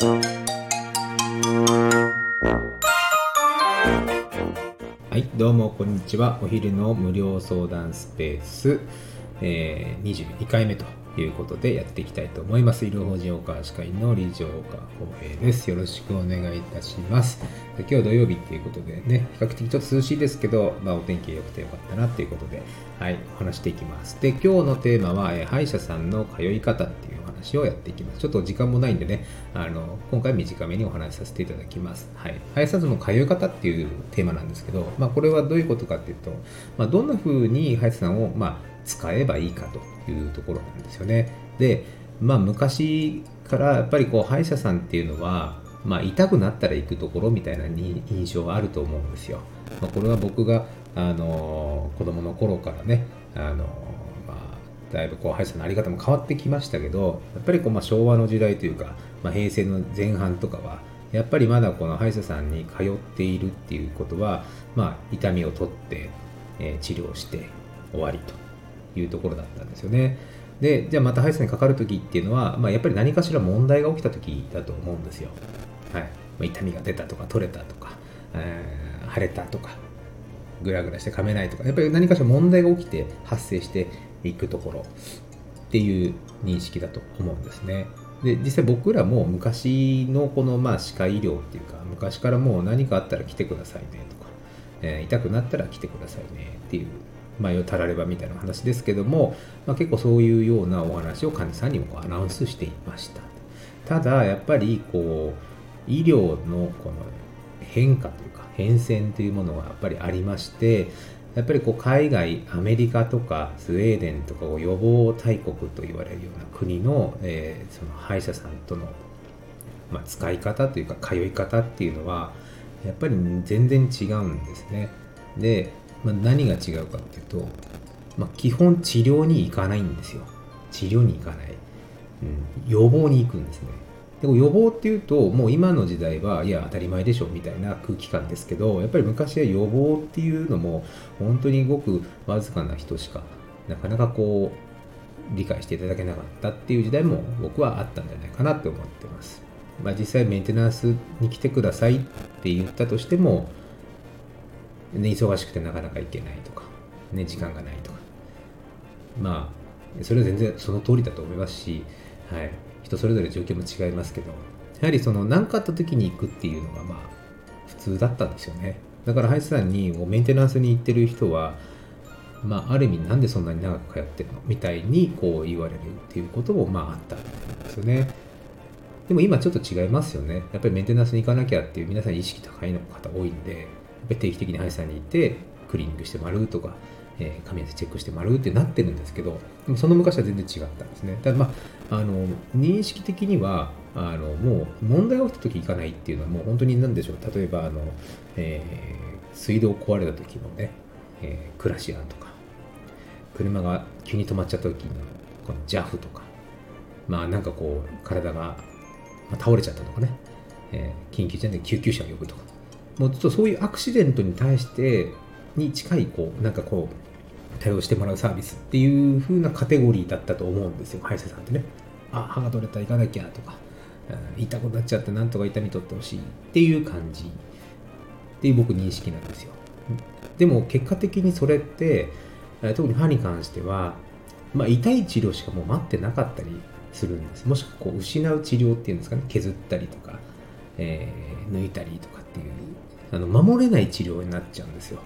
はい、どうもこんにちは。お昼の無料相談スペース、えー、22回目ということでやっていきたいと思います。医療法人大川歯科医の理事岡浩平です。よろしくお願いいたします。今日は土曜日っていうことでね、比較的ちょっと涼しいですけど、まあ、お天気良くてよかったなっていうことで、はい、お話していきます。で、今日のテーマは、えー、歯医者さんの通い方っていう話をやっていきます。ちょっと時間もないんでね、あの、今回短めにお話しさせていただきます。はい。歯医者さんの通い方っていうテーマなんですけど、まあ、これはどういうことかっていうと、まあ、どんな風に歯医者さんを、まあ、使えばいいかというところなんですよね。で、まあ、昔からやっぱりこう歯医者さんっていうのは、まあ、痛くなったら行くところみたいな印象があると思うんですよ。まあ、これは僕が、あの子供の頃からね、あのまあ、だいぶこう歯医者の在り方も変わってきましたけどやっぱりこう、ま、昭和の時代というか、まあ、平成の前半とかはやっぱりまだこの歯医者さんに通っているっていうことは、まあ、痛みを取って、えー、治療して終わりというところだったんですよね。で、じゃあまた歯医者にかかるときっていうのは、まあ、やっぱり何かしら問題が起きたときだと思うんですよ。はい。痛みが出たとか、取れたとか、えー、腫れたとか、ぐらぐらして噛めないとか、やっぱり何かしら問題が起きて発生していくところっていう認識だと思うんですね。で、実際僕らも昔のこのまあ歯科医療っていうか、昔からもう何かあったら来てくださいねとか、えー、痛くなったら来てくださいねっていうまあ、たらればみたいな話ですけども、まあ、結構そういうようなお話を患者さんにもアナウンスしていましたただやっぱりこう医療のこの変化というか変遷というものがやっぱりありましてやっぱりこう海外アメリカとかスウェーデンとかを予防大国と言われるような国の,、えー、その歯医者さんとの、まあ、使い方というか通い方っていうのはやっぱり全然違うんですね。でまあ、何が違うかっていうと、まあ、基本治療に行かないんですよ。治療に行かない、うん、予防に行くんですね。でも予防っていうともう今の時代はいや当たり前でしょみたいな空気感ですけどやっぱり昔は予防っていうのも本当にごくわずかな人しかなかなかこう理解していただけなかったっていう時代も僕はあったんじゃないかなって思ってます、まあ、実際メンテナンスに来てくださいって言ったとしてもね、忙しくてなかなか行けないとか、ね、時間がないとか。まあ、それは全然その通りだと思いますし、はい、人それぞれ状況も違いますけど、やはりその何かあった時に行くっていうのがまあ普通だったんですよね。だからハイスさんにメンテナンスに行ってる人は、まあ、ある意味なんでそんなに長く通ってるのみたいにこう言われるっていうこともまああったんですよね。でも今ちょっと違いますよね。やっぱりメンテナンスに行かなきゃっていう皆さん意識高いの方多いんでやっぱり、定期的に歯医者さんに行ってクリーニングしてもらうとか、えー、髪の毛チェックしてもらうってなってるんですけどその昔は全然違ったんですね。ただまああの認識的にはあのもう問題が起きた時行かないっていうのはもう本当に何でしょう。例えばあの、えー、水道壊れた時のね、えー、クラシアンとか車が急に止まっちゃった時のこの JAF とかまあなんかこう体が倒れちゃったとかね、えー、緊急事態で救急車を呼ぶとか。もうちょっとそういうアクシデントに対してに近いこうなんかこう対応してもらうサービスっていう風なカテゴリーだったと思うんですよ。歯医者さんってね。あ歯が取れたら行かなきゃとか。痛くなっちゃってなんとか痛み取ってほしいっていう感じ。っていう僕認識なんですよ。でも結果的にそれって特に歯に関しては、まあ、痛い治療しかもう待ってなかったりするんです。もしくはこう失う治療っていうんですかね。削ったりとか、えー、抜いたりとかっていうあの守れない治療になっちゃうんですよ。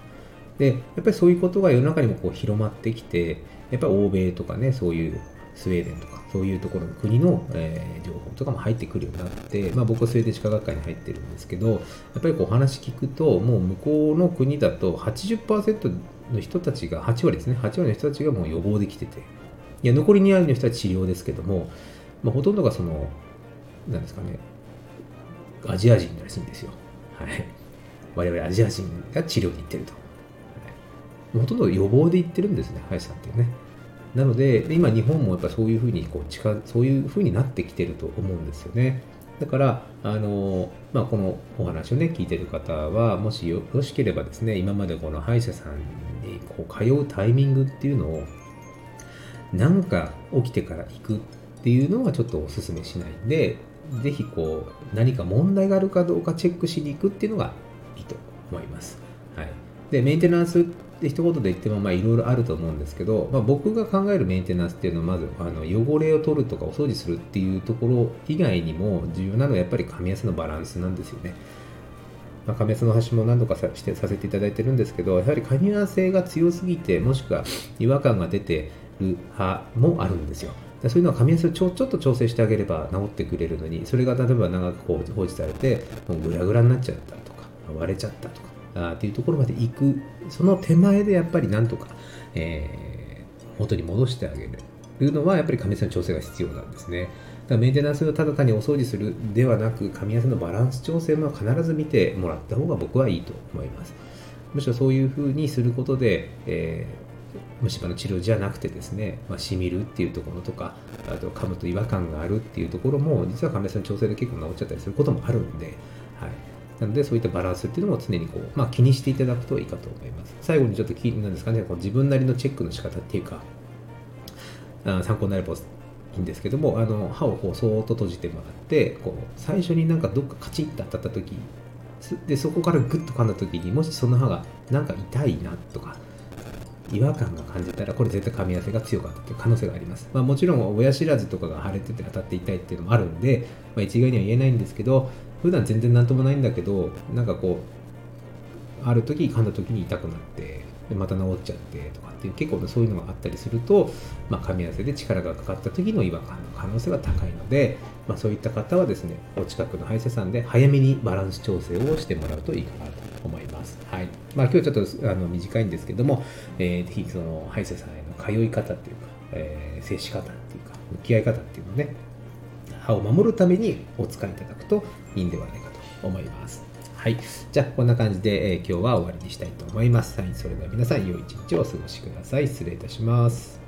で、やっぱりそういうことが世の中にもこう広まってきて、やっぱり欧米とかね、そういうスウェーデンとか、そういうところの国の、えー、情報とかも入ってくるようになって、まあ、僕はスウェーデン歯科学会に入ってるんですけど、やっぱりこう話聞くと、もう向こうの国だと80%の人たちが、8割ですね、8割の人たちがもう予防できてて、いや、残り2割の人は治療ですけども、まあ、ほとんどがその、なんですかね、アジア人らしいんですよ。はい。我々アジア人が治療に行ってると。ほとんど予防で行ってるんですね、歯医者さんってね。なので、今日本もやっぱそういうふうにこう近、そういうふうになってきてると思うんですよね。だから、あの、まあ、このお話をね、聞いてる方は、もしよろしければですね、今までこの歯医者さんにこう通うタイミングっていうのを、なんか起きてから行くっていうのはちょっとお勧めしないんで、ぜひこう何か問題があるかどうかチェックしに行くっていうのがいいと思います。はい、でメンテナンスって一言で言ってもいろいろあると思うんですけど、まあ、僕が考えるメンテナンスっていうのはまずあの汚れを取るとかお掃除するっていうところ以外にも重要なのはやっぱり噛み合わせのバランスなんですよね。まあ、亀の端も何度かさしてさせていただいてるんですけどやはり噛み合わせが強すぎてもしくは違和感が出てる派もあるんですよそういうのは噛み合わせをちょちょっと調整してあげれば治ってくれるのにそれが例えば長く放置されてもうグラグラになっちゃったとか割れちゃったとかあっていうところまで行く。その手前でやっぱりなんとか、えー、元に戻してあげる。のはやっぱり噛み合わせの調整が必要なんですね。だからメンテナンスをただ単にお掃除するではなく噛み合わせのバランス調整も必ず見てもらった方が僕はいいと思います。むしろそういうふうにすることで、えー、虫歯の治療じゃなくてですね、まあ、しみるっていうところとかあと噛むと違和感があるっていうところも実は噛み合わせの調整で結構治っちゃったりすることもあるんで、はい、なのでそういったバランスっていうのも常にこう、まあ、気にしていただくといいかと思います。最後にちょっと気になんですかね。こう自分なりのチェックの仕方っていうか参考になればいいんですけどもあの歯をこうそーっと閉じてもらってこう最初になんかどっかカチッと当たった時でそこからグッと噛んだ時にもしその歯がなんか痛いなとか違和感が感じたらこれ絶対噛み合わせが強かったという可能性があります、まあ、もちろん親知らずとかが腫れてて当たって痛いっていうのもあるんで、まあ、一概には言えないんですけど普段全然何ともないんだけどなんかこうある時噛んだ時に痛くなってでまた治っちゃってとかっていう結構そういうのがあったりすると、まあ、噛み合わせで力がかかった時の違和感の可能性が高いので、まあ、そういった方はですねお近くの歯医者さんで早めにバランス調整をしてもらうといいかなと思います。はいまあ、今日ちょっとあの短いんですけども、えー、ぜひその歯医者さんへの通い方っていうか、えー、接し方っていうか向き合い方っていうのをね歯を守るためにお使いいただくといいんではないかと思います。はい。じゃあ、こんな感じで、えー、今日は終わりにしたいと思います。はい。それでは皆さん、良い一日をお過ごしください。失礼いたします。